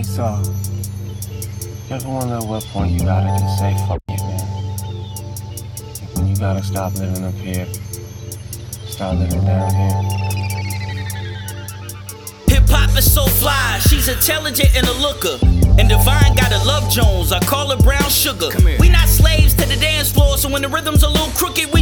Hey, Saul. You ever wonder at what point you gotta just say fuck it, man? Like when you gotta stop living up here, start living down here. Hip hop is so fly, she's intelligent and a looker. And Divine got a love Jones, I call her brown sugar. We not slaves to the dance floor, so when the rhythm's a little crooked, we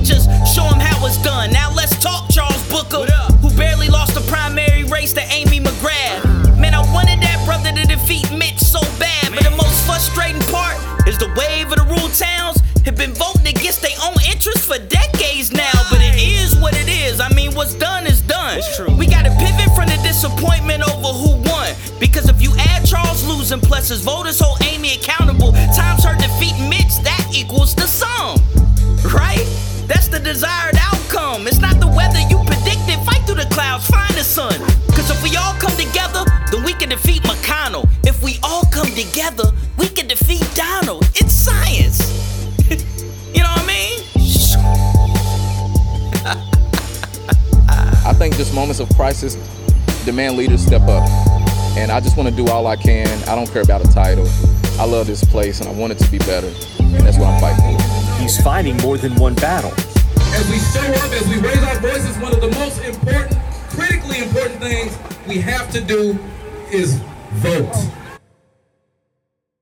been voting against their own interests for decades now. But it is what it is. I mean, what's done is done. We gotta pivot from the disappointment over who won. Because if you add Charles losing plus his voters hold Amy accountable, times her defeat Mitch, that equals the sum. Right? That's the desired outcome. It's not the weather you predicted. Fight through the clouds, find the sun. Cause if we all come together, then we can defeat McConnell. If we all come together, I think just moments of crisis demand leaders step up. And I just want to do all I can. I don't care about a title. I love this place and I want it to be better. And that's what I'm fighting for. He's fighting more than one battle. As we show up, as we raise our voices, one of the most important, critically important things we have to do is vote.